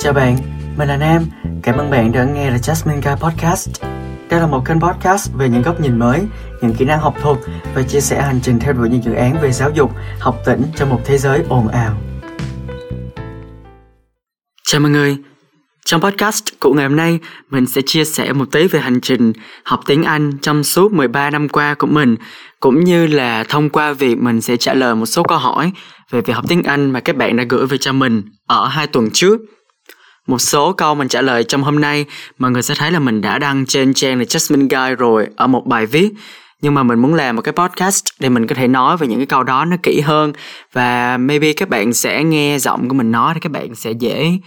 Chào bạn, mình là Nam. Cảm ơn bạn đã nghe The Jasmine Guy Podcast. Đây là một kênh podcast về những góc nhìn mới, những kỹ năng học thuật và chia sẻ hành trình theo đuổi những dự án về giáo dục, học tỉnh trong một thế giới ồn ào. Chào mọi người, trong podcast của ngày hôm nay, mình sẽ chia sẻ một tí về hành trình học tiếng Anh trong suốt 13 năm qua của mình, cũng như là thông qua việc mình sẽ trả lời một số câu hỏi về việc học tiếng Anh mà các bạn đã gửi về cho mình ở hai tuần trước. Một số câu mình trả lời trong hôm nay, mọi người sẽ thấy là mình đã đăng trên trang là Jasmine Guy rồi ở một bài viết. Nhưng mà mình muốn làm một cái podcast để mình có thể nói về những cái câu đó nó kỹ hơn. Và maybe các bạn sẽ nghe giọng của mình nói thì các bạn sẽ dễ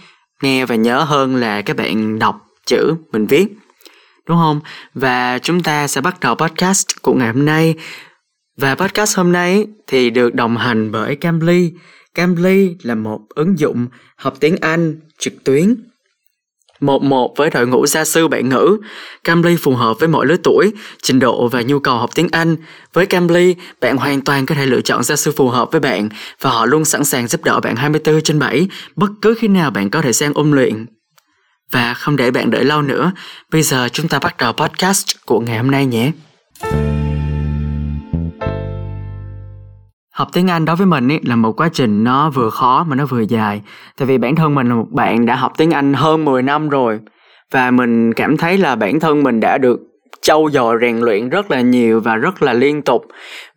nghe và nhớ hơn là các bạn đọc chữ mình viết. Đúng không? Và chúng ta sẽ bắt đầu podcast của ngày hôm nay. Và podcast hôm nay thì được đồng hành bởi Cambly. Cambly là một ứng dụng học tiếng Anh trực tuyến một một với đội ngũ gia sư bạn ngữ. Cambly phù hợp với mọi lứa tuổi, trình độ và nhu cầu học tiếng Anh. Với Cambly, bạn hoàn toàn có thể lựa chọn gia sư phù hợp với bạn và họ luôn sẵn sàng giúp đỡ bạn 24 trên 7 bất cứ khi nào bạn có thể sang ôn luyện. Và không để bạn đợi lâu nữa, bây giờ chúng ta bắt đầu podcast của ngày hôm nay nhé học tiếng Anh đối với mình ý, là một quá trình nó vừa khó mà nó vừa dài. Tại vì bản thân mình là một bạn đã học tiếng Anh hơn 10 năm rồi và mình cảm thấy là bản thân mình đã được trau dồi rèn luyện rất là nhiều và rất là liên tục.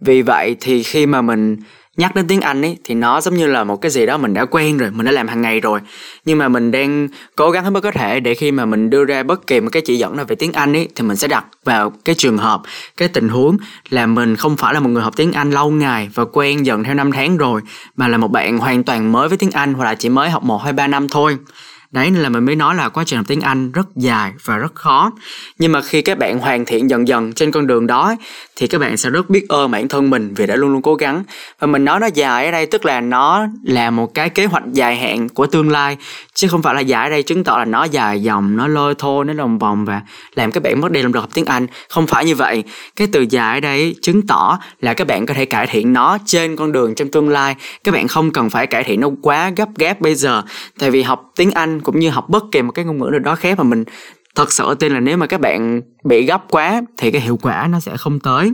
Vì vậy thì khi mà mình nhắc đến tiếng Anh ấy thì nó giống như là một cái gì đó mình đã quen rồi, mình đã làm hàng ngày rồi. Nhưng mà mình đang cố gắng hết mức có thể để khi mà mình đưa ra bất kỳ một cái chỉ dẫn nào về tiếng Anh ấy thì mình sẽ đặt vào cái trường hợp, cái tình huống là mình không phải là một người học tiếng Anh lâu ngày và quen dần theo năm tháng rồi mà là một bạn hoàn toàn mới với tiếng Anh hoặc là chỉ mới học 1 hay 3 năm thôi đấy, nên là mình mới nói là quá trình học tiếng Anh rất dài và rất khó. Nhưng mà khi các bạn hoàn thiện dần dần trên con đường đó thì các bạn sẽ rất biết ơn bản thân mình vì đã luôn luôn cố gắng. Và mình nói nó dài ở đây tức là nó là một cái kế hoạch dài hạn của tương lai, chứ không phải là dài ở đây chứng tỏ là nó dài dòng, nó lôi thôi, nó lòng vòng và làm các bạn mất đi lòng được học tiếng Anh. Không phải như vậy. Cái từ dài ở đây chứng tỏ là các bạn có thể cải thiện nó trên con đường trong tương lai. Các bạn không cần phải cải thiện nó quá gấp gáp bây giờ, tại vì học tiếng Anh cũng như học bất kỳ một cái ngôn ngữ nào đó khác mà mình thật sự tin là nếu mà các bạn bị gấp quá thì cái hiệu quả nó sẽ không tới.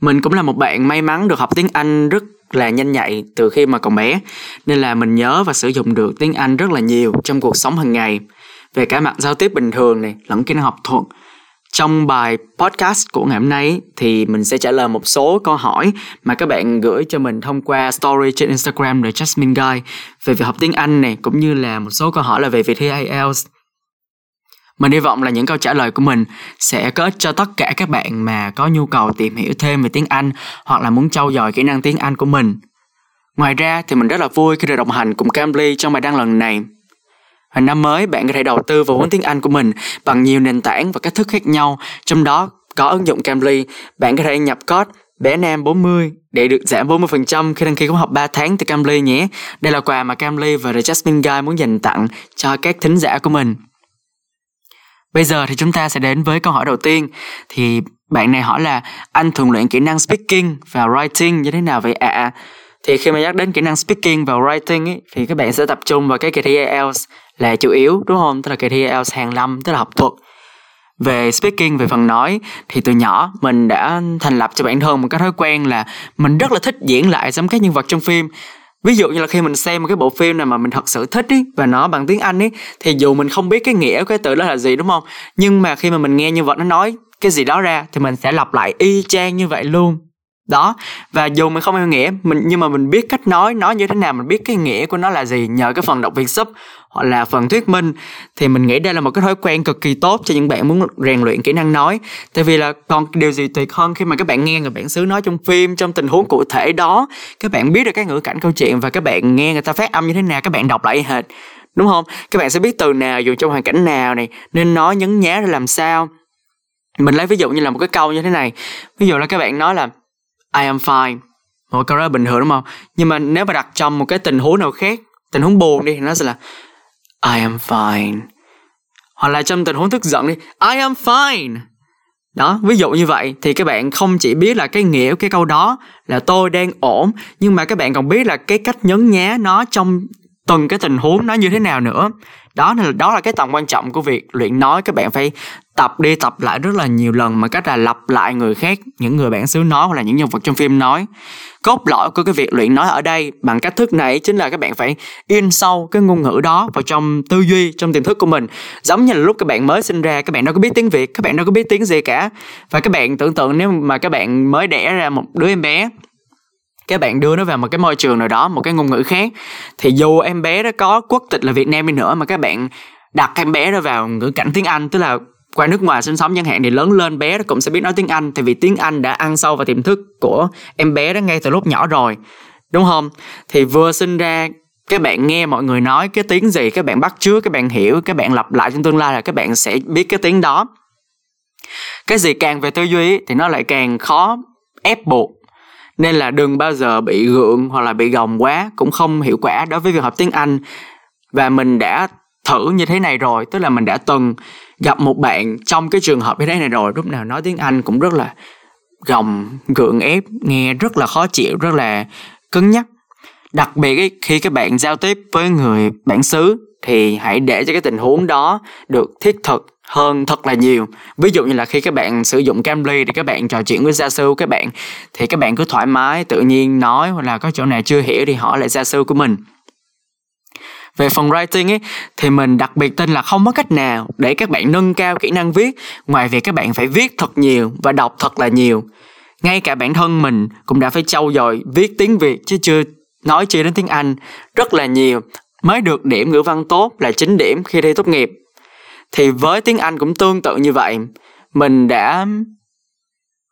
Mình cũng là một bạn may mắn được học tiếng anh rất là nhanh nhạy từ khi mà còn bé, nên là mình nhớ và sử dụng được tiếng anh rất là nhiều trong cuộc sống hàng ngày. Về cả mặt giao tiếp bình thường này, lẫn kỹ năng học thuật trong bài podcast của ngày hôm nay thì mình sẽ trả lời một số câu hỏi mà các bạn gửi cho mình thông qua story trên Instagram The Jasmine Guy về việc học tiếng Anh này, cũng như là một số câu hỏi là về việc thi IELTS. Mình hy vọng là những câu trả lời của mình sẽ có ích cho tất cả các bạn mà có nhu cầu tìm hiểu thêm về tiếng Anh hoặc là muốn trau dồi kỹ năng tiếng Anh của mình. Ngoài ra thì mình rất là vui khi được đồng hành cùng Cambly trong bài đăng lần này. Năm mới bạn có thể đầu tư vào vốn tiếng Anh của mình bằng nhiều nền tảng và cách thức khác nhau, trong đó có ứng dụng Cambly. Bạn có thể nhập code bé nam 40 để được giảm 40% khi đăng ký khóa học 3 tháng từ Cambly nhé. Đây là quà mà Cambly và The Jasmine Guy muốn dành tặng cho các thính giả của mình. Bây giờ thì chúng ta sẽ đến với câu hỏi đầu tiên. Thì bạn này hỏi là anh thường luyện kỹ năng speaking và writing như thế nào vậy ạ? À? Thì khi mà nhắc đến kỹ năng speaking và writing ấy, thì các bạn sẽ tập trung vào cái kỳ thi IELTS là chủ yếu đúng không? Tức là kỳ thi IELTS hàng năm, tức là học thuật. Về speaking, về phần nói thì từ nhỏ mình đã thành lập cho bản thân một cái thói quen là mình rất là thích diễn lại giống các nhân vật trong phim ví dụ như là khi mình xem một cái bộ phim nào mà mình thật sự thích ý và nó bằng tiếng anh ý thì dù mình không biết cái nghĩa của cái từ đó là gì đúng không nhưng mà khi mà mình nghe nhân vật nó nói cái gì đó ra thì mình sẽ lặp lại y chang như vậy luôn đó, và dù mình không hiểu nghĩa, mình, nhưng mà mình biết cách nói nói như thế nào, mình biết cái nghĩa của nó là gì. Nhờ cái phần đọc viên sub hoặc là phần thuyết minh, thì mình nghĩ đây là một cái thói quen cực kỳ tốt cho những bạn muốn rèn luyện kỹ năng nói. Tại vì là còn điều gì tuyệt hơn khi mà các bạn nghe người bản xứ nói trong phim, trong tình huống cụ thể đó, các bạn biết được cái ngữ cảnh câu chuyện và các bạn nghe người ta phát âm như thế nào, các bạn đọc lại hệt đúng không? Các bạn sẽ biết từ nào dùng trong hoàn cảnh nào này, nên nói nhấn nhá ra làm sao. Mình lấy ví dụ như là một cái câu như thế này. Ví dụ là các bạn nói là I am fine. Một câu đó bình thường đúng không? Nhưng mà nếu mà đặt trong một cái tình huống nào khác, tình huống buồn đi, thì nó sẽ là, I am fine. Hoặc là trong tình huống tức giận đi, I am fine. Đó, ví dụ như vậy, thì các bạn không chỉ biết là cái nghĩa của cái câu đó là tôi đang ổn, nhưng mà các bạn còn biết là cái cách nhấn nhá nó trong từng cái tình huống nó như thế nào nữa. Đó là đó là cái tầm quan trọng của việc luyện nói, các bạn phải tập đi tập lại rất là nhiều lần mà cách là lặp lại người khác, những người bản xứ nói hoặc là những nhân vật trong phim nói. Cốt lõi của cái việc luyện nói ở đây bằng cách thức này chính là các bạn phải in sâu cái ngôn ngữ đó vào trong tư duy, trong tiềm thức của mình. Giống như là lúc các bạn mới sinh ra, các bạn đâu có biết tiếng việt, các bạn đâu có biết tiếng gì cả. Và các bạn tưởng tượng nếu mà các bạn mới đẻ ra một đứa em bé các bạn đưa nó vào một cái môi trường nào đó, một cái ngôn ngữ khác. Thì dù em bé đó có quốc tịch là việt nam đi nữa, mà các bạn đặt em bé đó vào ngữ cảnh tiếng anh, tức là qua nước ngoài sinh sống chẳng hạn, thì lớn lên bé nó cũng sẽ biết nói tiếng Anh. Tại vì tiếng Anh đã ăn sâu vào tiềm thức của em bé đó ngay từ lúc nhỏ rồi, đúng không? Thì vừa sinh ra, các bạn nghe mọi người nói cái tiếng gì, các bạn bắt chước, các bạn hiểu, các bạn lặp lại trong tương lai là các bạn sẽ biết cái tiếng đó. Cái gì càng về tư duy thì nó lại càng khó ép buộc nên là đừng bao giờ bị gượng hoặc là bị gồng quá, cũng không hiệu quả đối với việc học tiếng Anh. Và mình đã thử như thế này rồi, tức là mình đã từng gặp một bạn trong cái trường hợp như thế này rồi, lúc nào nói tiếng anh cũng rất là gồng, gượng ép, nghe rất là khó chịu, rất là cứng nhắc. Đặc biệt khi các bạn giao tiếp với người bản xứ thì hãy để cho cái tình huống đó được thiết thực hơn thật là nhiều. Ví dụ như là khi các bạn sử dụng Cambly thì các bạn trò chuyện với gia sư các bạn, thì các bạn cứ thoải mái, tự nhiên nói hoặc là có chỗ nào chưa hiểu thì hỏi lại gia sư của mình. Về phần writing ấy, thì mình đặc biệt tin là không có cách nào để các bạn nâng cao kỹ năng viết, ngoài việc các bạn phải viết thật nhiều và đọc thật là nhiều. Ngay cả bản thân mình cũng đã phải trau dồi viết tiếng việt chứ chưa nói chi đến tiếng anh rất là nhiều. Mới được điểm ngữ văn tốt là 9 điểm khi thi tốt nghiệp thì với tiếng anh cũng tương tự như vậy. Mình đã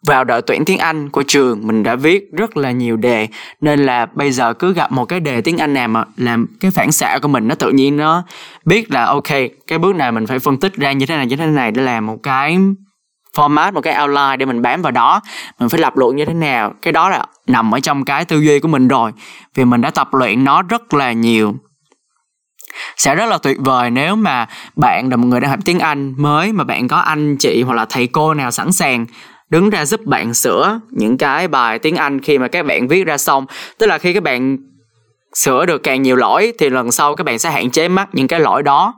vào đội tuyển tiếng Anh của trường, mình đã viết rất là nhiều đề, nên là bây giờ cứ gặp một cái đề tiếng Anh nào mà làm cái phản xạ của mình nó tự nhiên nó biết là, ok, cái bước này mình phải phân tích ra như thế này, như thế này để làm một cái format, một cái outline để mình bám vào đó. Mình phải lập luận như thế nào, cái đó là nằm ở trong cái tư duy của mình rồi. Vì mình đã tập luyện nó rất là nhiều sẽ rất là tuyệt vời nếu mà bạn là một người đang học tiếng Anh mới, mà bạn có anh chị hoặc là thầy cô nào sẵn sàng đứng ra giúp bạn sửa những cái bài tiếng Anh khi mà các bạn viết ra xong. Tức là khi các bạn sửa được càng nhiều lỗi thì lần sau các bạn sẽ hạn chế mắc những cái lỗi đó.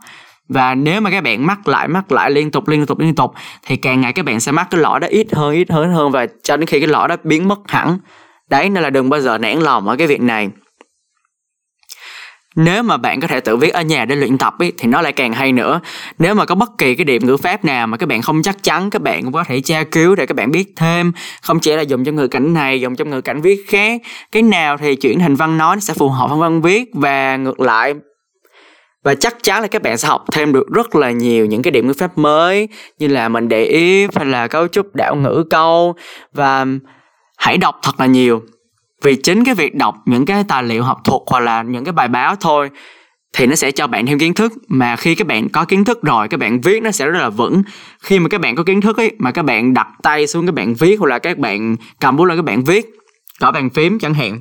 Và nếu mà các bạn mắc lại mắc lại liên tục liên tục liên tục thì càng ngày các bạn sẽ mắc cái lỗi đó ít hơn ít hơn hơn và cho đến khi cái lỗi đó biến mất hẳn. Đấy nên là đừng bao giờ nản lòng ở cái việc này nếu mà bạn có thể tự viết ở nhà để luyện tập ấy, thì nó lại càng hay nữa. Nếu mà có bất kỳ cái điểm ngữ pháp nào mà các bạn không chắc chắn các bạn cũng có thể tra cứu để các bạn biết thêm. Không chỉ là dùng trong ngữ cảnh này dùng trong ngữ cảnh viết khác. Cái nào thì chuyển thành văn nói sẽ phù hợp với văn viết. Và ngược lại và chắc chắn là các bạn sẽ học thêm được rất là nhiều những cái điểm ngữ pháp mới như là mình để ý hay là cấu trúc đảo ngữ câu. Và hãy đọc thật là nhiều vì chính cái việc đọc những cái tài liệu học thuật hoặc là những cái bài báo thôi thì nó sẽ cho bạn thêm kiến thức mà khi các bạn có kiến thức rồi các bạn viết nó sẽ rất là vững khi mà các bạn có kiến thức ấy mà các bạn đặt tay xuống các bạn viết hoặc là các bạn cầm bút lên các bạn viết gõ bàn phím chẳng hạn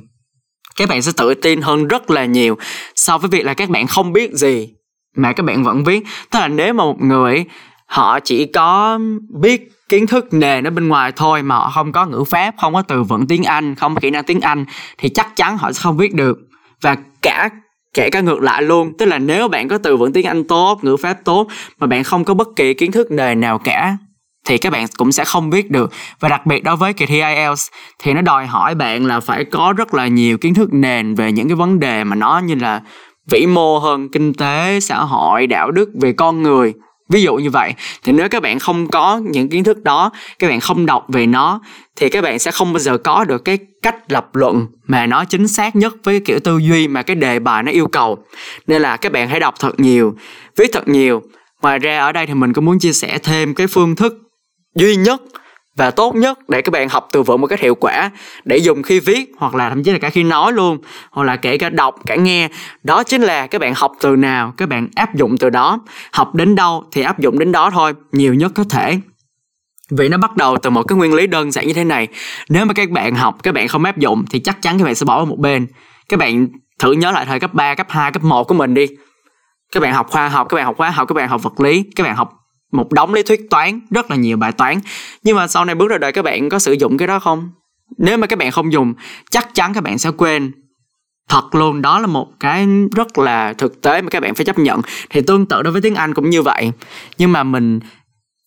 các bạn sẽ tự tin hơn rất là nhiều so với việc là các bạn không biết gì mà các bạn vẫn viết tức là nếu mà một người họ chỉ có biết kiến thức nền ở bên ngoài thôi mà họ không có ngữ pháp, không có từ vựng tiếng anh, không có kỹ năng tiếng anh, thì chắc chắn họ sẽ không viết được. Và cả, kể cả ngược lại luôn, tức là nếu bạn có từ vựng tiếng anh tốt, ngữ pháp tốt, mà bạn không có bất kỳ kiến thức nền nào cả, thì các bạn cũng sẽ không viết được. Và đặc biệt đối với kỳ thi IELTS thì nó đòi hỏi bạn là phải có rất là nhiều kiến thức nền về những cái vấn đề mà nó như là vĩ mô hơn, kinh tế, xã hội, đạo đức, về con người ví dụ như vậy. Thì nếu các bạn không có những kiến thức đó, các bạn không đọc về nó, thì các bạn sẽ không bao giờ có được cái cách lập luận mà nó chính xác nhất với cái kiểu tư duy mà cái đề bài nó yêu cầu. Nên là các bạn hãy đọc thật nhiều, viết thật nhiều. Ngoài ra ở đây thì mình cũng muốn chia sẻ thêm cái phương thức duy nhất và tốt nhất để các bạn học từ vựng một cách hiệu quả để dùng khi viết hoặc là thậm chí là cả khi nói luôn hoặc là kể cả đọc cả nghe đó chính là các bạn học từ nào các bạn áp dụng từ đó. Học đến đâu thì áp dụng đến đó thôi nhiều nhất có thể. Vì nó bắt đầu từ một cái nguyên lý đơn giản như thế này nếu mà các bạn học các bạn không áp dụng thì chắc chắn các bạn sẽ bỏ qua một bên. Các bạn thử nhớ lại thời cấp 3, cấp 2, cấp 1 của mình đi. Các bạn học khoa học các bạn học hóa học các bạn học vật lý các bạn học một đống lý thuyết toán, rất là nhiều bài toán. Nhưng mà sau này bước ra đời, các bạn có sử dụng cái đó không? Nếu mà các bạn không dùng, chắc chắn các bạn sẽ quên. Thật luôn, đó là một cái rất là thực tế mà các bạn phải chấp nhận. Thì tương tự đối với tiếng anh cũng như vậy. Nhưng mà mình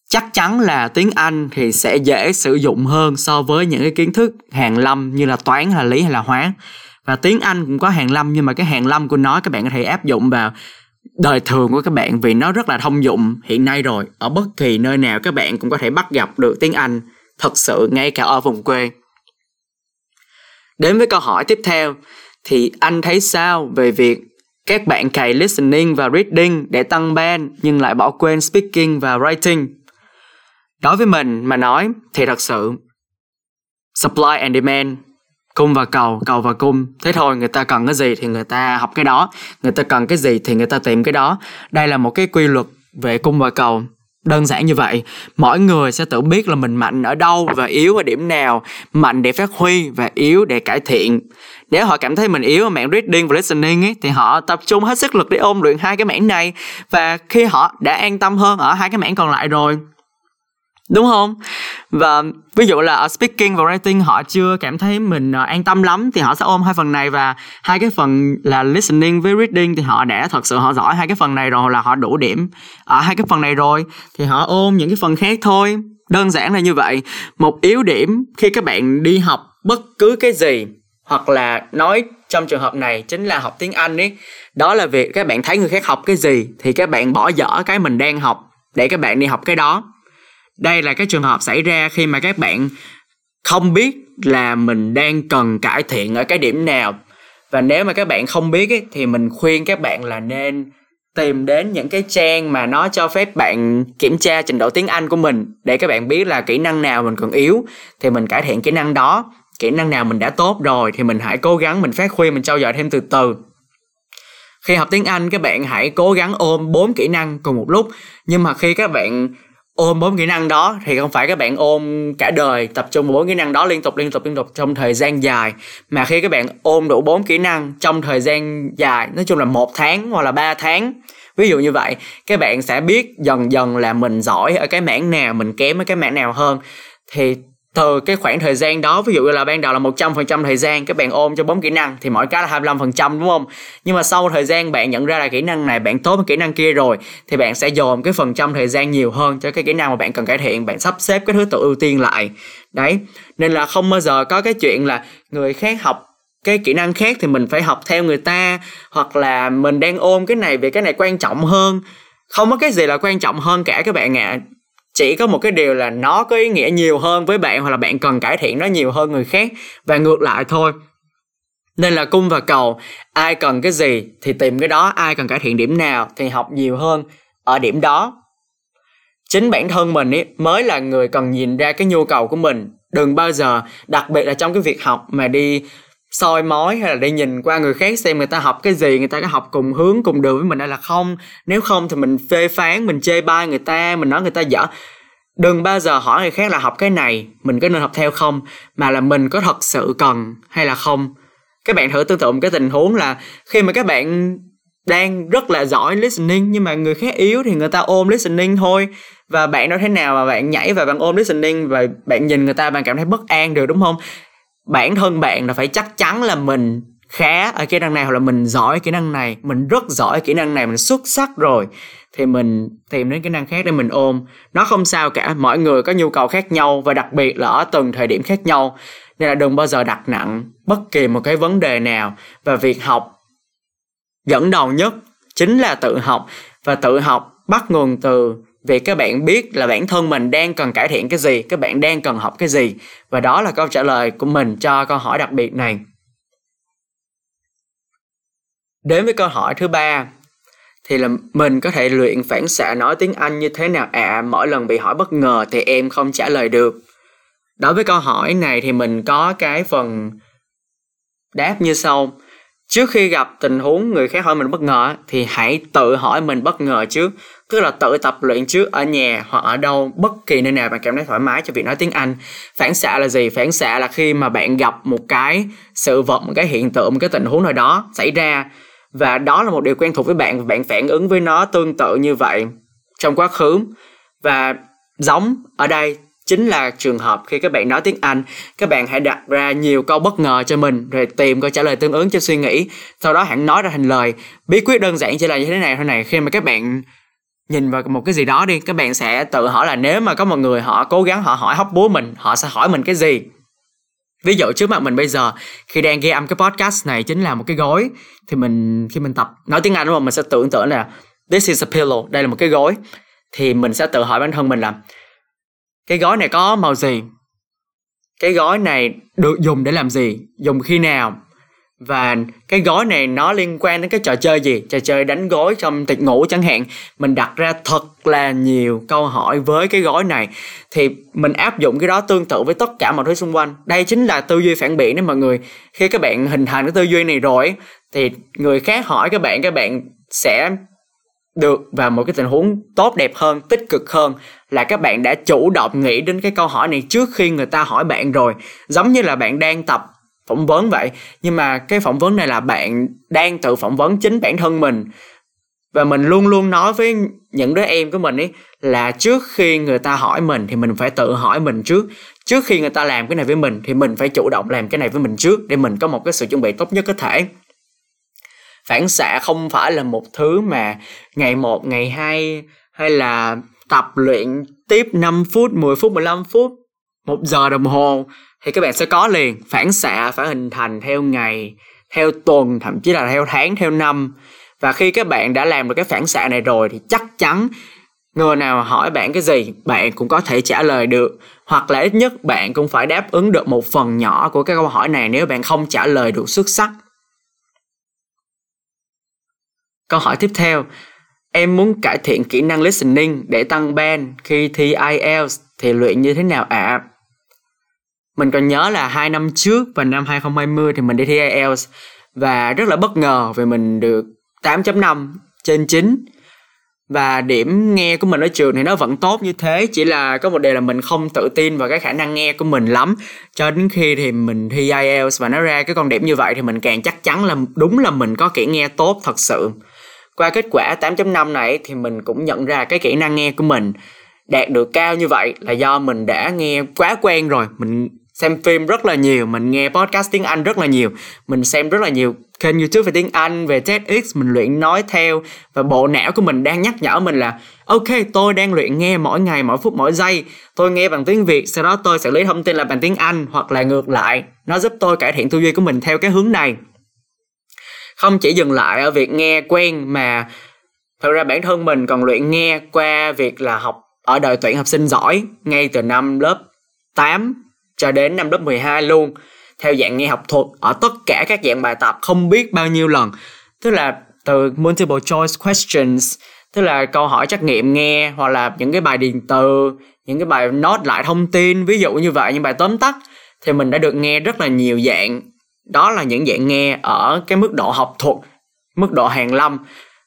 chắc chắn là tiếng anh thì sẽ dễ sử dụng hơn so với những cái kiến thức hàng lâm như là toán hay là lý hay là hóa. Và tiếng anh cũng có hàng lâm, nhưng mà cái hàng lâm của nó các bạn có thể áp dụng vào đời thường của các bạn vì nó rất là thông dụng hiện nay rồi. Ở bất kỳ nơi nào các bạn cũng có thể bắt gặp được tiếng anh, thật sự ngay cả ở vùng quê. Đến với câu hỏi tiếp theo, thì anh thấy sao về việc các bạn cày listening và reading để tăng band nhưng lại bỏ quên speaking và writing? Đối với mình mà nói thì thật sự supply and demand cung và cầu cầu và cung. Thế thôi người ta cần cái gì thì người ta học cái đó. Người ta cần cái gì thì người ta tìm cái đó. Đây là một cái quy luật về cung và cầu. Đơn giản như vậy mỗi người sẽ tự biết là mình mạnh ở đâu và yếu ở điểm nào. Mạnh để phát huy và yếu để cải thiện. Nếu họ cảm thấy mình yếu ở mảng reading và listening ấy, thì họ tập trung hết sức lực để ôn luyện hai cái mảng này. Và khi họ đã an tâm hơn ở hai cái mảng còn lại rồi. Đúng không? Và ví dụ là ở speaking và writing họ chưa cảm thấy mình uh, an tâm lắm thì họ sẽ ôm hai phần này. Và hai cái phần là listening với reading thì họ đã thật sự họ giỏi hai cái phần này rồi là họ đủ điểm ở hai cái phần này rồi. Thì họ ôm những cái phần khác thôi. Đơn giản là như vậy. Một yếu điểm khi các bạn đi học bất cứ cái gì hoặc là nói trong trường hợp này chính là học tiếng anh ấy đó là việc các bạn thấy người khác học cái gì thì các bạn bỏ dở cái mình đang học để các bạn đi học cái đó đây là cái trường hợp xảy ra khi mà các bạn không biết là mình đang cần cải thiện ở cái điểm nào. Và nếu mà các bạn không biết ấy, thì mình khuyên các bạn là nên tìm đến những cái trang mà nó cho phép bạn kiểm tra trình độ tiếng Anh của mình để các bạn biết là kỹ năng nào mình còn yếu thì mình cải thiện kỹ năng đó. Kỹ năng nào mình đã tốt rồi thì mình hãy cố gắng mình phát huy mình trau dồi thêm từ từ. Khi học tiếng Anh các bạn hãy cố gắng ôm bốn kỹ năng cùng một lúc. Nhưng mà khi các bạn ôm bốn kỹ năng đó thì không phải các bạn ôm cả đời, tập trung vào bốn kỹ năng đó liên tục liên tục liên tục trong thời gian dài. Mà khi các bạn ôm đủ bốn kỹ năng trong thời gian dài, nói chung là một tháng hoặc là ba tháng, ví dụ như vậy, các bạn sẽ biết dần dần là mình giỏi ở cái mảng nào, mình kém ở cái mảng nào hơn. Thì từ cái khoảng thời gian đó, ví dụ như là ban đầu là 100% thời gian các bạn ôm cho bốn kỹ năng thì mỗi cái là 25% đúng không? Nhưng mà sau thời gian bạn nhận ra là kỹ năng này bạn tốt hơn kỹ năng kia rồi, thì bạn sẽ dồn cái phần trăm thời gian nhiều hơn cho cái kỹ năng mà bạn cần cải thiện, bạn sắp xếp cái thứ tự ưu tiên lại. Đấy, nên là không bao giờ có cái chuyện là người khác học cái kỹ năng khác thì mình phải học theo người ta, hoặc là mình đang ôm cái này vì cái này quan trọng hơn. Không có cái gì là quan trọng hơn cả các bạn ạ. à chỉ có một cái điều là nó có ý nghĩa nhiều hơn với bạn hoặc là bạn cần cải thiện nó nhiều hơn người khác. Và ngược lại thôi. Nên là cung và cầu, ai cần cái gì thì tìm cái đó, ai cần cải thiện điểm nào thì học nhiều hơn ở điểm đó. Chính bản thân mình ấy mới là người cần nhìn ra cái nhu cầu của mình. Đừng bao giờ, đặc biệt là trong cái việc học mà đi soi mói hay là đi nhìn qua người khác xem người ta học cái gì, người ta có học cùng hướng, cùng đường với mình hay là không. Nếu không thì mình phê phán, mình chê bai người ta, mình nói người ta dở. Đừng bao giờ hỏi người khác là học cái này, mình có nên học theo không, mà là mình có thật sự cần hay là không. Các bạn thử tưởng tượng một cái tình huống là khi mà các bạn đang rất là giỏi listening, nhưng mà người khác yếu thì người ta ôm listening thôi. Và bạn đâu thế nào mà bạn nhảy và bạn ôm listening, và bạn nhìn người ta, bạn cảm thấy bất an được, đúng không? Bản thân bạn là phải chắc chắn là mình khá ở kỹ năng này hoặc là mình giỏi kỹ năng này, mình rất giỏi kỹ năng này, mình xuất sắc rồi, thì mình tìm đến kỹ năng khác để mình ôm. Nó không sao cả, mọi người có nhu cầu khác nhau và đặc biệt là ở từng thời điểm khác nhau, nên là đừng bao giờ đặt nặng bất kỳ một cái vấn đề nào. Và việc học dẫn đầu nhất chính là tự học, và tự học bắt nguồn từ vì các bạn biết là bản thân mình đang cần cải thiện cái gì các bạn đang cần học cái gì. Và đó là câu trả lời của mình cho câu hỏi đặc biệt này. Đến với câu hỏi thứ ba thì là mình có thể luyện phản xạ nói tiếng anh như thế nào? Ạ à, mỗi lần bị hỏi bất ngờ thì em không trả lời được. Đối với câu hỏi này thì mình có cái phần đáp như sau trước khi gặp tình huống người khác hỏi mình bất ngờ thì hãy tự hỏi mình bất ngờ trước tức là tự tập luyện trước ở nhà hoặc ở đâu, bất kỳ nơi nào bạn cảm thấy thoải mái cho việc nói tiếng Anh. Phản xạ là gì? Phản xạ là khi mà bạn gặp một cái sự vật, một cái hiện tượng, một cái tình huống nào đó xảy ra. Và đó là một điều quen thuộc với bạn và bạn phản ứng với nó tương tự như vậy trong quá khứ. Và giống ở đây chính là trường hợp khi các bạn nói tiếng Anh, các bạn hãy đặt ra nhiều câu bất ngờ cho mình rồi tìm câu trả lời tương ứng cho suy nghĩ, sau đó hãy nói ra thành lời. Bí quyết đơn giản chỉ là như thế này thôi này, khi mà các bạn nhìn vào một cái gì đó đi, các bạn sẽ tự hỏi là nếu mà có một người họ cố gắng họ hỏi hóc búa mình, họ sẽ hỏi mình cái gì? Ví dụ trước mặt mình bây giờ khi đang ghi âm cái podcast này chính là một cái gối thì mình khi mình tập nói tiếng Anh đúng không? Mình sẽ tưởng tượng là this is a pillow. Đây là một cái gối. Thì mình sẽ tự hỏi bản thân mình là cái gói này có màu gì? Cái gói này được dùng để làm gì? Dùng khi nào? Và cái gói này nó liên quan đến cái trò chơi gì? Trò chơi đánh gối trong tiệc ngủ chẳng hạn. Mình đặt ra thật là nhiều câu hỏi với cái gói này. Thì mình áp dụng cái đó tương tự với tất cả mọi thứ xung quanh. Đây chính là tư duy phản biện đấy mọi người. Khi các bạn hình thành cái tư duy này rồi thì người khác hỏi các bạn các bạn sẽ được vào một cái tình huống tốt đẹp hơn, tích cực hơn là các bạn đã chủ động nghĩ đến cái câu hỏi này trước khi người ta hỏi bạn rồi. Giống như là bạn đang tập phỏng vấn vậy, nhưng mà cái phỏng vấn này là bạn đang tự phỏng vấn chính bản thân mình. Và mình luôn luôn nói với những đứa em của mình ấy là trước khi người ta hỏi mình thì mình phải tự hỏi mình trước. Trước khi người ta làm cái này với mình thì mình phải chủ động làm cái này với mình trước để mình có một cái sự chuẩn bị tốt nhất có thể phản xạ không phải là một thứ mà ngày một, ngày hai, hay là tập luyện tiếp 5 phút 10 phút 15 phút, một giờ đồng hồ thì các bạn sẽ có liền. Phản xạ phải hình thành theo ngày, theo tuần, thậm chí là theo tháng, theo năm. Và khi các bạn đã làm được cái phản xạ này rồi thì chắc chắn người nào hỏi bạn cái gì, bạn cũng có thể trả lời được. Hoặc là ít nhất bạn cũng phải đáp ứng được một phần nhỏ của cái câu hỏi này nếu bạn không trả lời được xuất sắc câu hỏi tiếp theo. Em muốn cải thiện kỹ năng listening để tăng band. Khi thi IELTS thì luyện như thế nào ạ? À? mình còn nhớ là hai năm trước và năm 2020 thì mình đi thi IELTS và rất là bất ngờ vì mình được 8.5 trên 9 và điểm nghe của mình ở trường thì nó vẫn tốt như thế, chỉ là có một điều là mình không tự tin vào cái khả năng nghe của mình lắm. Cho đến khi thì mình thi IELTS và nó ra cái con điểm như vậy thì mình càng chắc chắn là đúng là mình có kỹ nghe tốt thật sự qua kết quả 8.5 này thì mình cũng nhận ra cái kỹ năng nghe của mình. Đạt được cao như vậy là do mình đã nghe quá quen rồi. Mình xem phim rất là nhiều, mình nghe podcast tiếng anh rất là nhiều, mình xem rất là nhiều kênh youtube về tiếng anh, về tedx, mình luyện nói theo. Và bộ não của mình đang nhắc nhở mình là, ok, tôi đang luyện nghe mỗi ngày, mỗi phút, mỗi giây. Tôi nghe bằng tiếng việt, sau đó tôi sẽ lấy thông tin là bằng tiếng anh hoặc là ngược lại. Nó giúp tôi cải thiện tư duy của mình theo cái hướng này không chỉ dừng lại ở việc nghe quen mà thật ra bản thân mình còn luyện nghe qua việc là học ở đội tuyển học sinh giỏi ngay từ năm lớp 8 cho đến năm lớp 12 luôn. Theo dạng nghe học thuật ở tất cả các dạng bài tập không biết bao nhiêu lần. Tức là từ multiple choice questions, tức là câu hỏi trắc nghiệm nghe hoặc là những cái bài điền từ, những cái bài nốt lại thông tin, ví dụ như vậy, những bài tóm tắt, thì mình đã được nghe rất là nhiều dạng đó là những dạng nghe ở cái mức độ học thuật, mức độ hàng lâm.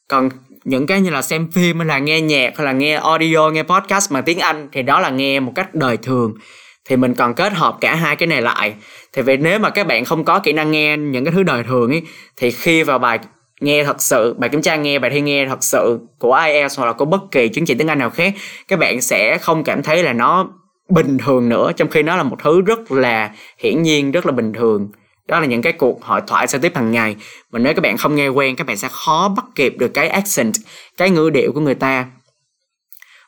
Còn những cái như là xem phim hay là nghe nhạc hay là nghe audio, nghe podcast bằng tiếng anh thì đó là nghe một cách đời thường. Thì mình còn kết hợp cả hai cái này lại. Thì vậy nếu mà các bạn không có kỹ năng nghe những cái thứ đời thường ấy thì khi vào bài nghe thật sự, bài kiểm tra nghe, bài thi nghe thật sự của IELTS hoặc là của bất kỳ chứng chỉ tiếng Anh nào khác, các bạn sẽ không cảm thấy là nó bình thường nữa, trong khi nó là một thứ rất là hiển nhiên, rất là bình thường đó là những cái cuộc hội thoại giao tiếp hàng ngày. Mà nếu các bạn không nghe quen, các bạn sẽ khó bắt kịp được cái accent, cái ngữ điệu của người ta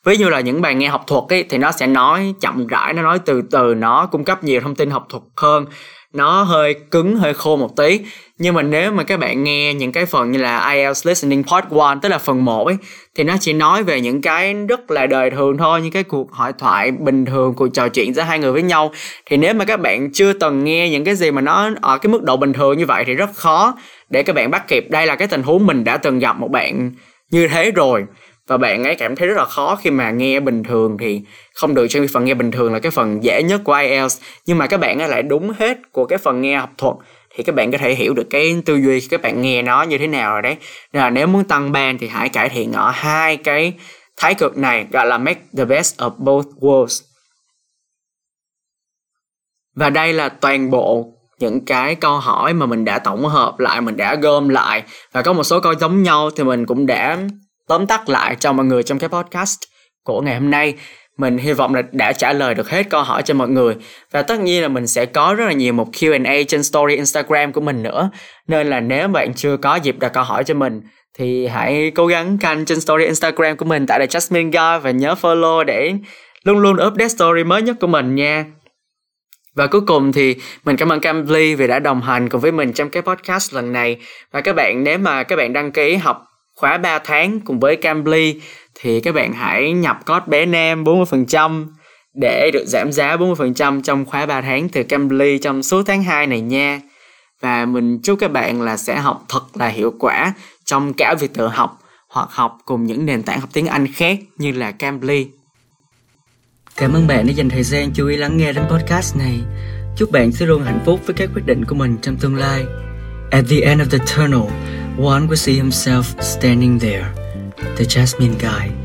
ví như là những bài nghe học thuật ấy, thì nó sẽ nói chậm rãi, nó nói từ từ, nó cung cấp nhiều thông tin học thuật hơn. Nó hơi cứng, hơi khô một tí. Nhưng mà nếu mà các bạn nghe những cái phần như là IELTS listening part 1 tức là phần 1 ấy, thì nó chỉ nói về những cái rất là đời thường thôi, những cái cuộc hội thoại bình thường, cuộc trò chuyện giữa hai người với nhau. Thì nếu mà các bạn chưa từng nghe những cái gì mà nó ở cái mức độ bình thường như vậy thì rất khó để các bạn bắt kịp. Đây là cái tình huống mình đã từng gặp một bạn như thế rồi và bạn ấy cảm thấy rất là khó khi mà nghe bình thường thì không được trong phần nghe bình thường là cái phần dễ nhất của IELTS nhưng mà các bạn ấy lại đúng hết của cái phần nghe học thuật, thì các bạn có thể hiểu được cái tư duy các bạn nghe nó như thế nào rồi đấy. Nên là nếu muốn tăng ban thì hãy cải thiện ở hai cái thái cực này, gọi là make the best of both worlds. Và đây là toàn bộ những cái câu hỏi mà mình đã tổng hợp lại, mình đã gom lại. Và có một số câu giống nhau thì mình cũng đã tóm tắt lại cho mọi người trong cái podcast của ngày hôm nay. Mình hy vọng là đã trả lời được hết câu hỏi cho mọi người. Và tất nhiên là mình sẽ có rất là nhiều một Q&A trên story Instagram của mình nữa. Nên là nếu bạn chưa có dịp đặt câu hỏi cho mình, thì hãy cố gắng canh trên story Instagram của mình tại là Jasmine Guy và nhớ follow để luôn luôn update story mới nhất của mình nha. Và cuối cùng thì mình cảm ơn Cambly vì đã đồng hành cùng với mình trong cái podcast lần này. Và các bạn, nếu mà các bạn đăng ký học khóa 3 tháng cùng với Cambly thì các bạn hãy nhập code bé nem 40% để được giảm giá 40% trong khóa 3 tháng từ Cambly trong suốt tháng 2 này nha. Và mình chúc các bạn là sẽ học thật là hiệu quả trong cả việc tự học hoặc học cùng những nền tảng học tiếng Anh khác như là Cambly. Cảm ơn bạn đã dành thời gian chú ý lắng nghe đến podcast này. Chúc bạn sẽ luôn hạnh phúc với các quyết định của mình trong tương lai. At the end of the tunnel, one will see himself standing there, the Jasmine guy.